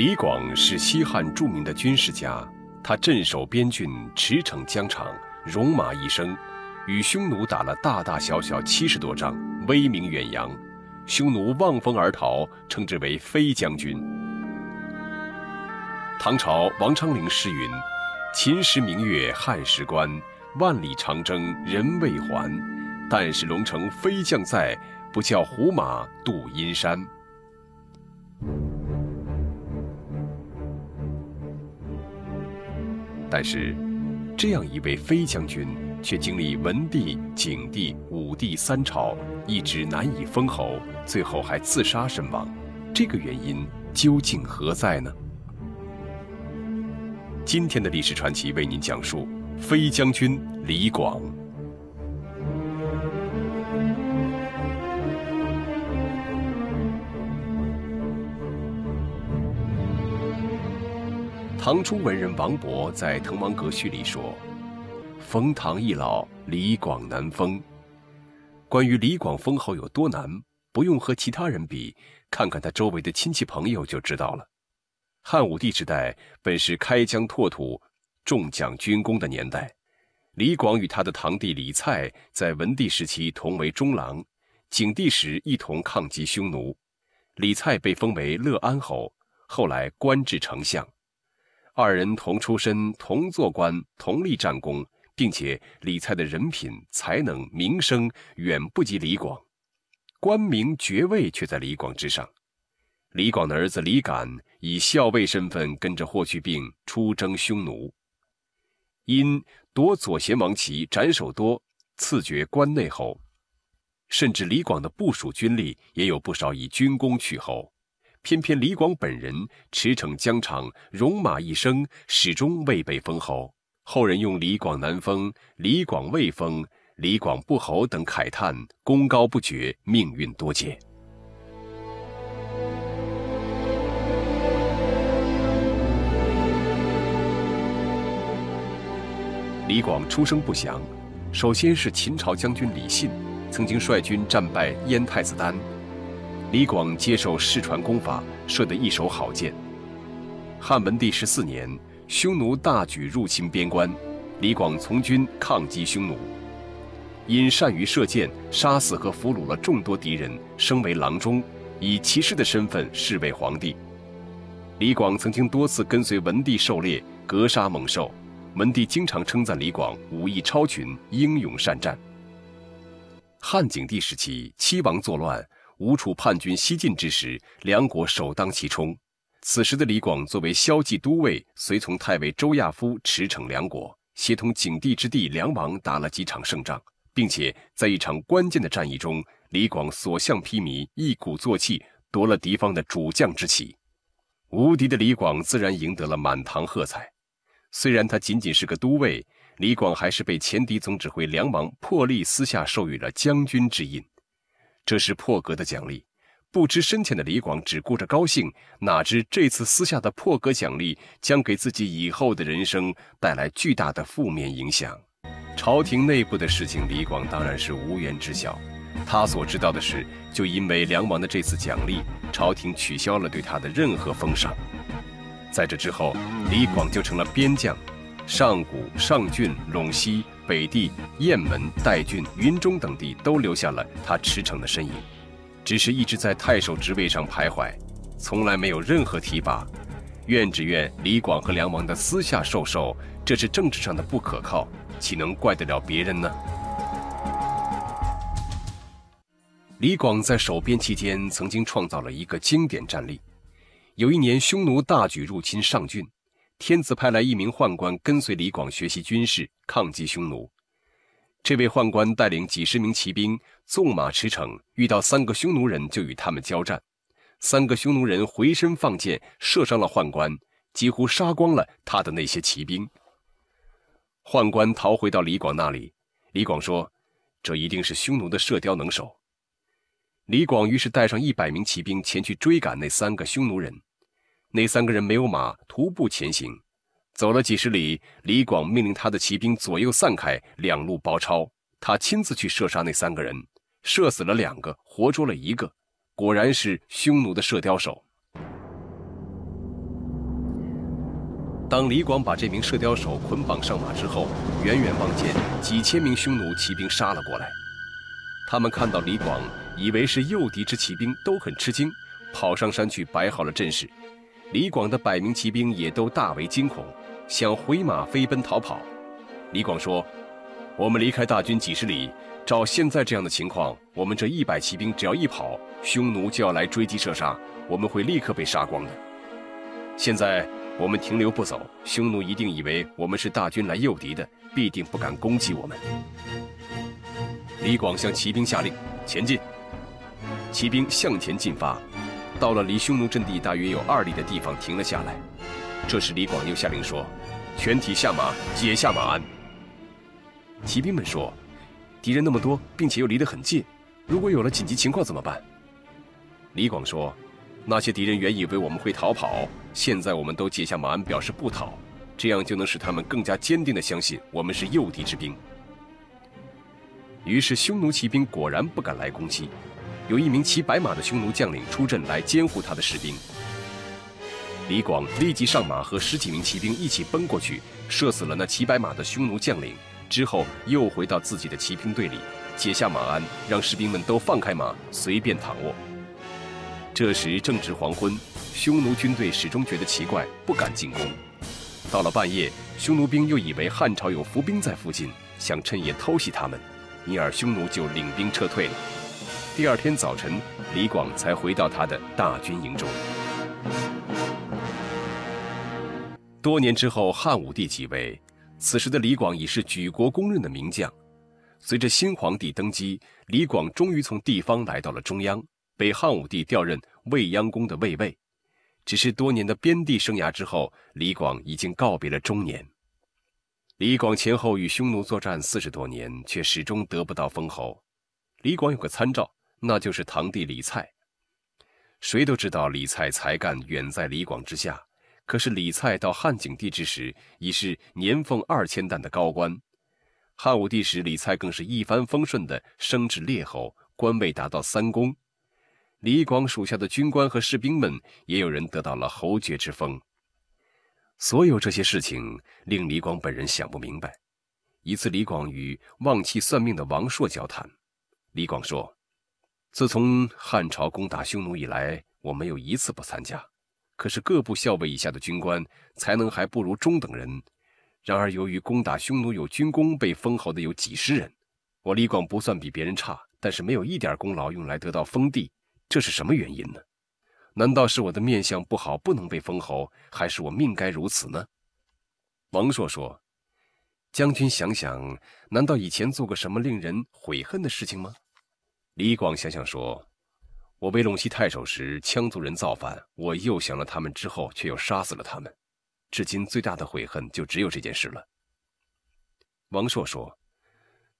李广是西汉著名的军事家，他镇守边郡，驰骋疆场，戎马一生，与匈奴打了大大小小七十多仗，威名远扬。匈奴望风而逃，称之为飞将军。唐朝王昌龄诗云：“秦时明月汉时关，万里长征人未还。但使龙城飞将在，不教胡马度阴山。”但是，这样一位飞将军，却经历文帝、景帝、武帝三朝，一直难以封侯，最后还自杀身亡。这个原因究竟何在呢？今天的历史传奇为您讲述飞将军李广。唐初文人王勃在《滕王阁序》里说：“冯唐易老，李广难封。”关于李广封侯有多难，不用和其他人比，看看他周围的亲戚朋友就知道了。汉武帝时代本是开疆拓土、重奖军功的年代，李广与他的堂弟李蔡在文帝时期同为中郎，景帝时一同抗击匈奴。李蔡被封为乐安侯，后来官至丞相。二人同出身，同做官，同立战功，并且李蔡的人品、才能、名声远不及李广，官名爵位却在李广之上。李广的儿子李敢以校尉身份跟着霍去病出征匈奴，因夺左贤王旗，斩首多，赐爵关内侯。甚至李广的部属军吏也有不少以军功取侯。偏偏李广本人驰骋疆场，戎马一生，始终未被封侯。后人用“李广难封”“李广未封”“李广不侯”等慨叹，功高不绝，命运多艰。李广出生不详，首先是秦朝将军李信，曾经率军战败燕太子丹。李广接受世传功法，射得一手好箭。汉文帝十四年，匈奴大举入侵边关，李广从军抗击匈奴。因善于射箭，杀死和俘虏了众多敌人，升为郎中，以骑士的身份侍卫皇帝。李广曾经多次跟随文帝狩猎，格杀猛兽，文帝经常称赞李广武艺超群，英勇善战。汉景帝时期，七王作乱。吴楚叛军西进之时，两国首当其冲。此时的李广作为骁骑都尉，随从太尉周亚夫驰骋梁国，协同景帝之弟梁王打了几场胜仗，并且在一场关键的战役中，李广所向披靡，一鼓作气夺了敌方的主将之旗。无敌的李广自然赢得了满堂喝彩。虽然他仅仅是个都尉，李广还是被前敌总指挥梁王破例私下授予了将军之印。这是破格的奖励，不知深浅的李广只顾着高兴，哪知这次私下的破格奖励将给自己以后的人生带来巨大的负面影响。朝廷内部的事情，李广当然是无缘知晓。他所知道的是，就因为梁王的这次奖励，朝廷取消了对他的任何封赏。在这之后，李广就成了边将，上古、上郡、陇西。北地、雁门、代郡、云中等地都留下了他驰骋的身影，只是一直在太守职位上徘徊，从来没有任何提拔。怨只怨李广和梁王的私下授受，这是政治上的不可靠，岂能怪得了别人呢？李广在守边期间，曾经创造了一个经典战例。有一年，匈奴大举入侵上郡。天子派来一名宦官跟随李广学习军事，抗击匈奴。这位宦官带领几十名骑兵纵马驰骋，遇到三个匈奴人就与他们交战。三个匈奴人回身放箭，射伤了宦官，几乎杀光了他的那些骑兵。宦官逃回到李广那里，李广说：“这一定是匈奴的射雕能手。”李广于是带上一百名骑兵前去追赶那三个匈奴人。那三个人没有马，徒步前行，走了几十里。李广命令他的骑兵左右散开，两路包抄。他亲自去射杀那三个人，射死了两个，活捉了一个，果然是匈奴的射雕手。当李广把这名射雕手捆绑上马之后，远远望见几千名匈奴骑兵杀了过来。他们看到李广，以为是诱敌之骑兵，都很吃惊，跑上山去摆好了阵势。李广的百名骑兵也都大为惊恐，想回马飞奔逃跑。李广说：“我们离开大军几十里，照现在这样的情况，我们这一百骑兵只要一跑，匈奴就要来追击射杀，我们会立刻被杀光的。现在我们停留不走，匈奴一定以为我们是大军来诱敌的，必定不敢攻击我们。”李广向骑兵下令：“前进！”骑兵向前进发，到了离匈奴阵地大约有二里的地方，停了下来。这时，李广又下令说：“全体下马，解下马鞍。”骑兵们说：“敌人那么多，并且又离得很近，如果有了紧急情况怎么办？”李广说：“那些敌人原以为我们会逃跑，现在我们都解下马鞍，表示不逃，这样就能使他们更加坚定地相信我们是诱敌之兵。”于是，匈奴骑兵果然不敢来攻击。有一名骑白马的匈奴将领出阵来监护他的士兵。李广立即上马，和十几名骑兵一起奔过去，射死了那骑白马的匈奴将领。之后，又回到自己的骑兵队里，解下马鞍，让士兵们都放开马，随便躺卧。这时正值黄昏，匈奴军队始终觉得奇怪，不敢进攻。到了半夜，匈奴兵又以为汉朝有伏兵在附近，想趁夜偷袭他们。因而，匈奴就领兵撤退了。第二天早晨，李广才回到他的大军营中。多年之后，汉武帝即位，此时的李广已是举国公认的名将。随着新皇帝登基，李广终于从地方来到了中央，被汉武帝调任未央宫的卫尉。只是多年的边地生涯之后，李广已经告别了中年。李广前后与匈奴作战四十多年，却始终得不到封侯。李广有个参照，那就是堂弟李蔡。谁都知道李蔡才干远在李广之下，可是李蔡到汉景帝之时已是年俸二千担的高官。汉武帝时，李蔡更是一帆风顺的升至列侯，官位达到三公。李广属下的军官和士兵们，也有人得到了侯爵之封。所有这些事情令李广本人想不明白。一次，李广与望气算命的王朔交谈，李广说：“自从汉朝攻打匈奴以来，我没有一次不参加。可是各部校尉以下的军官才能还不如中等人。然而由于攻打匈奴有军功，被封侯的有几十人。我李广不算比别人差，但是没有一点功劳用来得到封地，这是什么原因呢？”难道是我的面相不好，不能被封侯，还是我命该如此呢？王朔说：“将军想想，难道以前做过什么令人悔恨的事情吗？”李广想想说：“我为陇西太守时，羌族人造反，我诱降了他们之后，却又杀死了他们，至今最大的悔恨就只有这件事了。”王朔说：“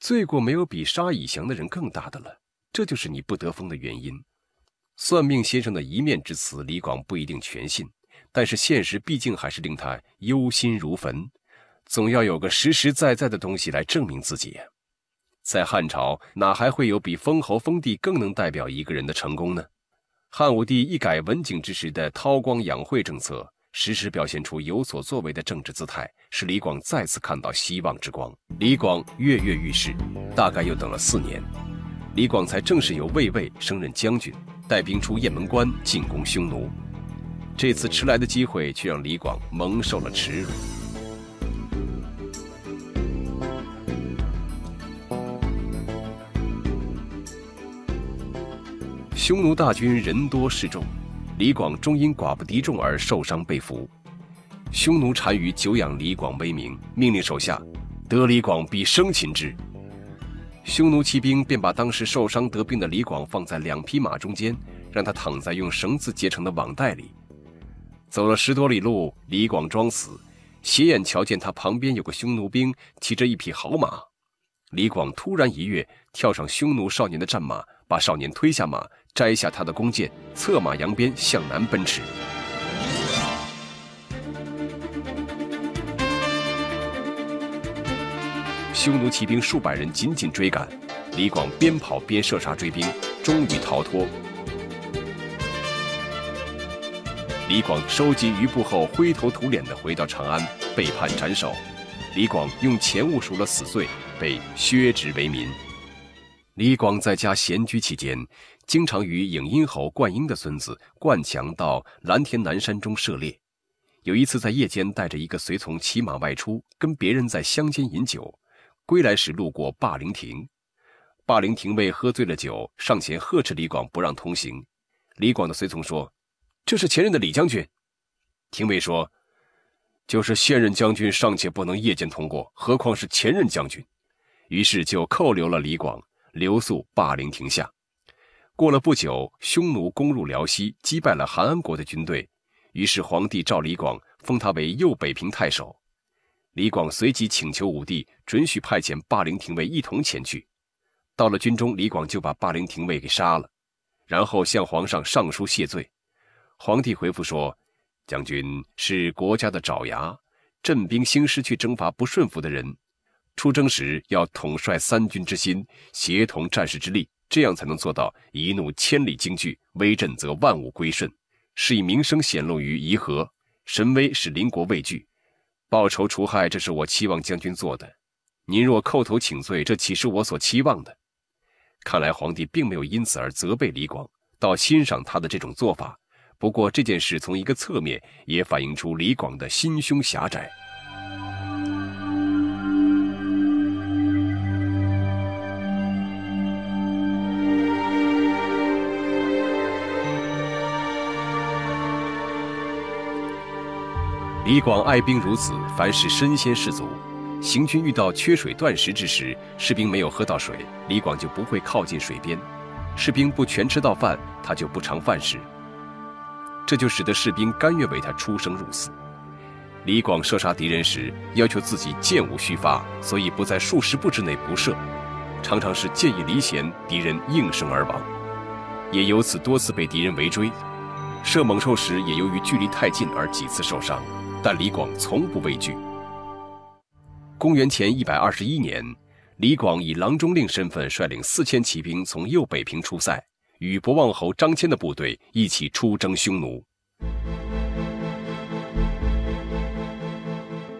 罪过没有比杀以降的人更大的了，这就是你不得封的原因。”算命先生的一面之词，李广不一定全信，但是现实毕竟还是令他忧心如焚，总要有个实实在在的东西来证明自己。在汉朝，哪还会有比封侯封地更能代表一个人的成功呢？汉武帝一改文景之时的韬光养晦政策，时时表现出有所作为的政治姿态，使李广再次看到希望之光。李广跃跃欲试，大概又等了四年，李广才正式由卫尉升任将军。带兵出雁门关进攻匈奴，这次迟来的机会却让李广蒙受了耻辱。匈奴大军人多势众，李广终因寡不敌众而受伤被俘。匈奴单于久仰李广威名，命令手下得李广必生擒之。匈奴骑兵便把当时受伤得病的李广放在两匹马中间，让他躺在用绳子结成的网袋里。走了十多里路，李广装死，斜眼瞧见他旁边有个匈奴兵骑着一匹好马。李广突然一跃，跳上匈奴少年的战马，把少年推下马，摘下他的弓箭，策马扬鞭向南奔驰。匈奴骑兵数百人紧紧追赶，李广边跑边射杀追兵，终于逃脱。李广收集余部后，灰头土脸地回到长安，被判斩首。李广用钱物赎了死罪，被削职为民。李广在家闲居期间，经常与影音侯灌婴的孙子灌强到蓝田南山中射猎。有一次在夜间，带着一个随从骑马外出，跟别人在乡间饮酒，归来时路过霸陵亭，霸陵亭尉喝醉了酒，上前呵斥李广不让通行。李广的随从说。这是前任的李将军，廷尉说：“就是现任将军尚且不能夜间通过，何况是前任将军？”于是就扣留了李广，留宿霸陵亭下。过了不久，匈奴攻入辽西，击败了韩安国的军队，于是皇帝召李广，封他为右北平太守。李广随即请求武帝准许派遣霸陵廷尉一同前去。到了军中，李广就把霸陵廷尉给杀了，然后向皇上上书谢罪。皇帝回复说：“将军是国家的爪牙，镇兵兴师去征伐不顺服的人。出征时要统帅三军之心，协同战士之力，这样才能做到一怒千里惊惧，威震则万物归顺，是以名声显露于夷河，神威使邻国畏惧。报仇除害，这是我期望将军做的。您若叩头请罪，这岂是我所期望的？看来皇帝并没有因此而责备李广，倒欣赏他的这种做法。”不过这件事从一个侧面也反映出李广的心胸狭窄。李广爱兵如子，凡事身先士卒。行军遇到缺水断食之时，士兵没有喝到水，李广就不会靠近水边；士兵不全吃到饭，他就不尝饭食。这就使得士兵甘愿为他出生入死。李广射杀敌人时，要求自己箭无虚发，所以不在数十步之内不射，常常是箭已离弦，敌人应声而亡，也由此多次被敌人围追。射猛兽时，也由于距离太近而几次受伤，但李广从不畏惧。公元前一百二十一年，李广以郎中令身份率领四千骑兵从右北平出塞。与博望侯张骞的部队一起出征匈奴。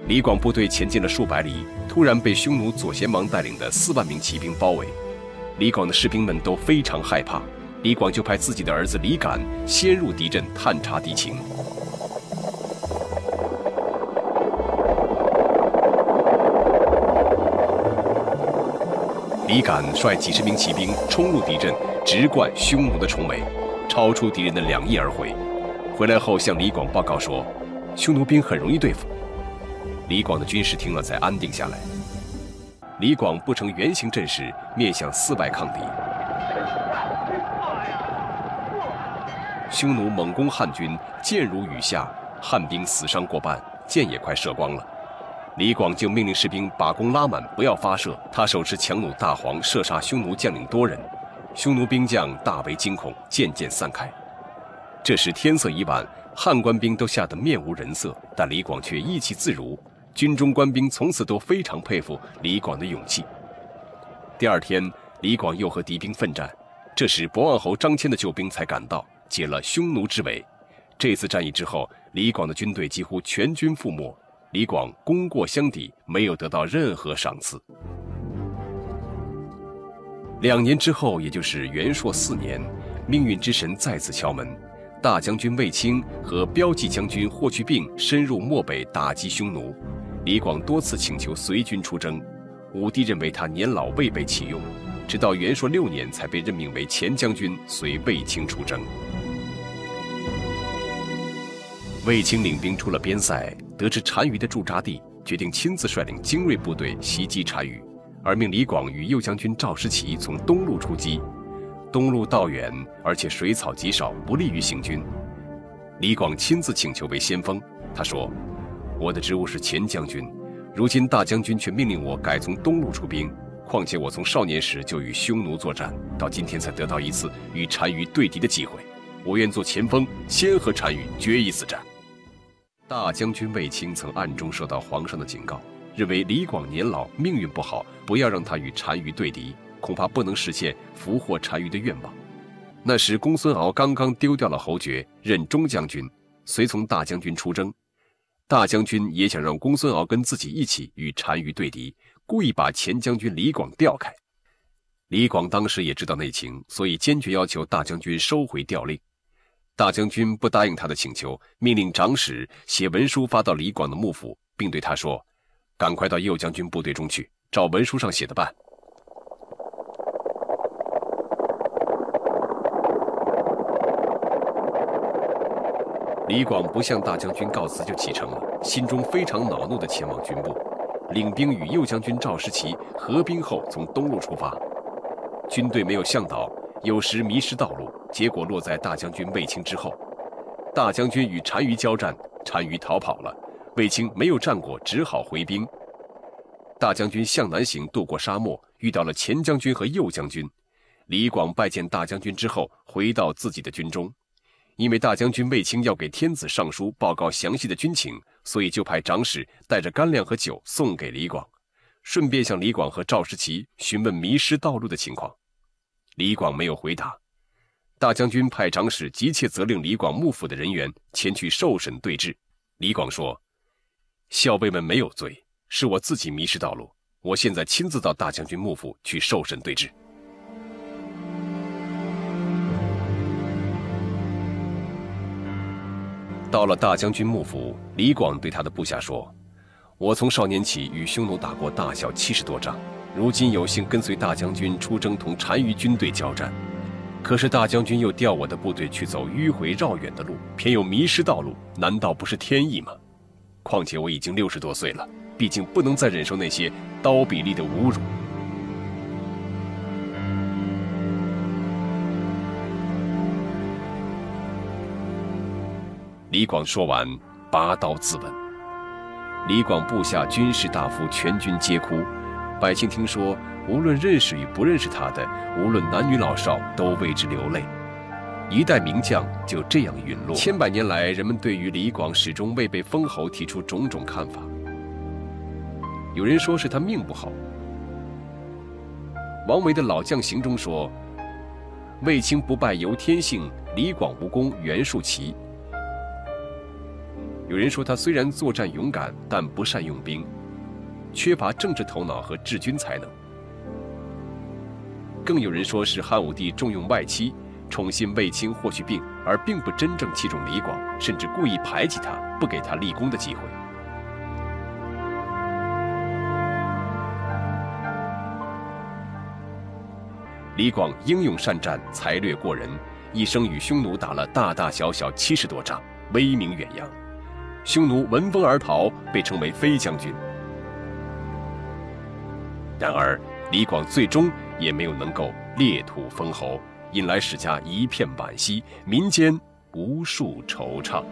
李广部队前进了数百里，突然被匈奴左贤王带领的四万名骑兵包围。李广的士兵们都非常害怕，李广就派自己的儿子李敢先入敌阵探查敌情。李敢率几十名骑兵冲入敌阵。直贯匈奴的重围，超出敌人的两翼而回。回来后向李广报告说，匈奴兵很容易对付。李广的军士听了才安定下来。李广布成圆形阵势，面向四外抗敌。匈奴猛攻汉军，箭如雨下，汉兵死伤过半，箭也快射光了。李广就命令士兵把弓拉满，不要发射。他手持强弩大黄，射杀匈奴将领多人。匈奴兵将大为惊恐，渐渐散开。这时天色已晚，汉官兵都吓得面无人色，但李广却意气自如。军中官兵从此都非常佩服李广的勇气。第二天，李广又和敌兵奋战，这时博望侯张骞的救兵才赶到，解了匈奴之围。这次战役之后，李广的军队几乎全军覆没，李广功过相抵，没有得到任何赏赐。两年之后，也就是元朔四年，命运之神再次敲门。大将军卫青和骠骑将军霍去病深入漠北打击匈奴。李广多次请求随军出征，武帝认为他年老未被启用，直到元朔六年才被任命为前将军，随卫青出征。卫青领兵出了边塞，得知单于的驻扎地，决定亲自率领精锐部队袭击单于。而命李广与右将军赵师齐从东路出击，东路道远，而且水草极少，不利于行军。李广亲自请求为先锋。他说：“我的职务是前将军，如今大将军却命令我改从东路出兵。况且我从少年时就与匈奴作战，到今天才得到一次与单于对敌的机会。我愿做前锋，先和单于决一死战。”大将军卫青曾暗中受到皇上的警告。认为李广年老，命运不好，不要让他与单于对敌，恐怕不能实现俘获单于的愿望。那时公孙敖刚刚丢掉了侯爵，任中将军，随从大将军出征。大将军也想让公孙敖跟自己一起与单于对敌，故意把前将军李广调开。李广当时也知道内情，所以坚决要求大将军收回调令。大将军不答应他的请求，命令长史写文书发到李广的幕府，并对他说：“赶快到右将军部队中去，照文书上写的办。”李广不向大将军告辞就启程了，心中非常恼怒地前往军部，领兵与右将军赵士奇合兵后从东路出发。军队没有向导，有时迷失道路，结果落在大将军卫青之后。大将军与单于交战，单于逃跑了，卫青没有战果，只好回兵。大将军向南行，渡过沙漠，遇到了前将军和右将军。李广拜见大将军之后，回到自己的军中。因为大将军卫青要给天子上书报告详细的军情，所以就派长史带着干粮和酒送给李广，顺便向李广和赵士奇询问迷失道路的情况。李广没有回答。大将军派长史急切责令李广幕府的人员前去受审对质。李广说：“校尉们没有罪，是我自己迷失道路。我现在亲自到大将军幕府去受审对质。”到了大将军幕府，李广对他的部下说：“我从少年起与匈奴打过大小七十多仗，如今有幸跟随大将军出征，同单于军队交战。可是大将军又调我的部队去走迂回绕远的路，偏又迷失道路，难道不是天意吗？况且我已经六十多岁了，毕竟不能再忍受那些刀比利的侮辱。”李广说完，拔刀自刎。李广部下军士大夫全军皆哭，百姓听说，无论认识与不认识他的，无论男女老少，都为之流泪。一代名将就这样陨落。千百年来，人们对于李广始终未被封侯提出种种看法。有人说是他命不好。王维的老将行中说：“卫青不败由天性，李广无功袁术奇。”有人说他虽然作战勇敢，但不善用兵，缺乏政治头脑和治军才能。更有人说是汉武帝重用外戚，宠信卫青霍去病，而并不真正器重李广，甚至故意排挤他，不给他立功的机会。李广英勇善战，才略过人，一生与匈奴打了大大小小七十多仗，威名远扬。匈奴闻风而逃，被称为飞将军。然而，李广最终也没有能够裂土封侯，引来史家一片惋惜，民间无数惆怅。